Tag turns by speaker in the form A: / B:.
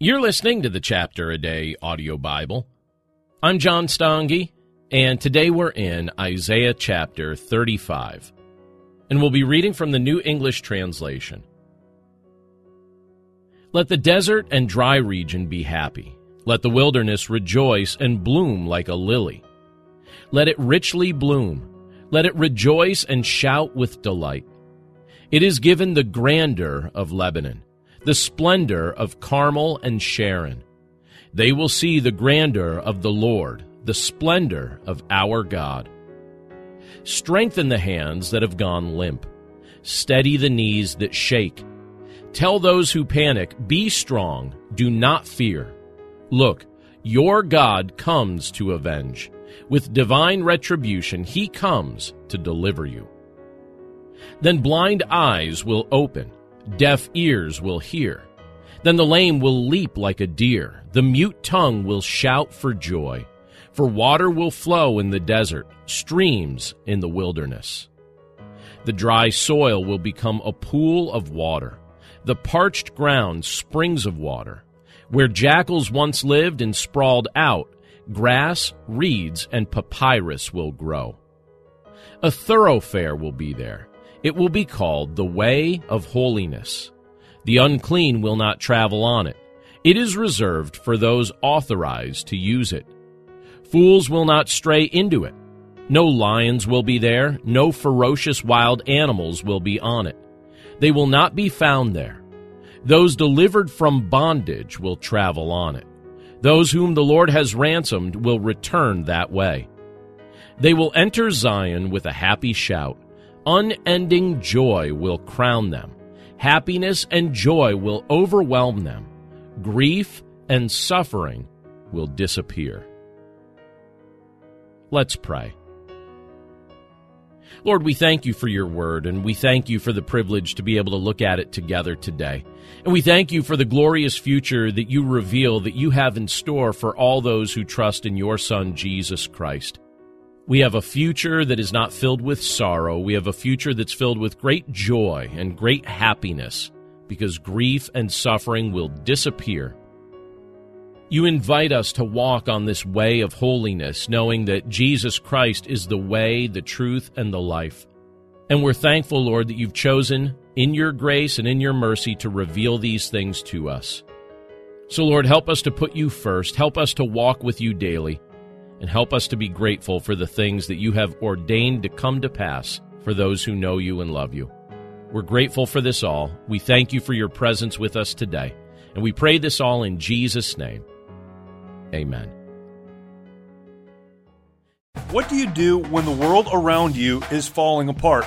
A: You're listening to the Chapter a Day audio Bible. I'm John Stange, and today we're in Isaiah chapter 35, and we'll be reading from the New English Translation. Let the desert and dry region be happy. Let the wilderness rejoice and bloom like a lily. Let it richly bloom. Let it rejoice and shout with delight. It is given the grandeur of Lebanon the splendor of Carmel and Sharon. They will see the grandeur of the Lord, the splendor of our God. Strengthen the hands that have gone limp. Steady the knees that shake. Tell those who panic, Be strong, do not fear. Look, your God comes to avenge. With divine retribution, he comes to deliver you. Then blind eyes will open Deaf ears will hear. Then the lame will leap like a deer. The mute tongue will shout for joy. For water will flow in the desert, streams in the wilderness. The dry soil will become a pool of water, the parched ground springs of water. Where jackals once lived and sprawled out, grass, reeds, and papyrus will grow. A thoroughfare will be there it will be called the Way of Holiness. The unclean will not travel on it. It is reserved for those authorized to use it. Fools will not stray into it. No lions will be there, no ferocious wild animals will be on it. They will not be found there. Those delivered from bondage will travel on it. Those whom the Lord has ransomed will return that way. They will enter Zion with a happy shout. Unending joy will crown them. Happiness and joy will overwhelm them. Grief and suffering will disappear. Let's pray. Lord, we thank you for your word, and we thank you for the privilege to be able to look at it together today. And we thank you for the glorious future that you reveal that you have in store for all those who trust in your Son, Jesus Christ. We have a future that is not filled with sorrow. We have a future that's filled with great joy and great happiness because grief and suffering will disappear. You invite us to walk on this way of holiness, knowing that Jesus Christ is the way, the truth, and the life. And we're thankful, Lord, that you've chosen in your grace and in your mercy to reveal these things to us. So, Lord, help us to put you first. Help us to walk with you daily. And help us to be grateful for the things that you have ordained to come to pass for those who know you and love you. We're grateful for this all. We thank you for your presence with us today. And we pray this all in Jesus' name. Amen.
B: What do you do when the world around you is falling apart?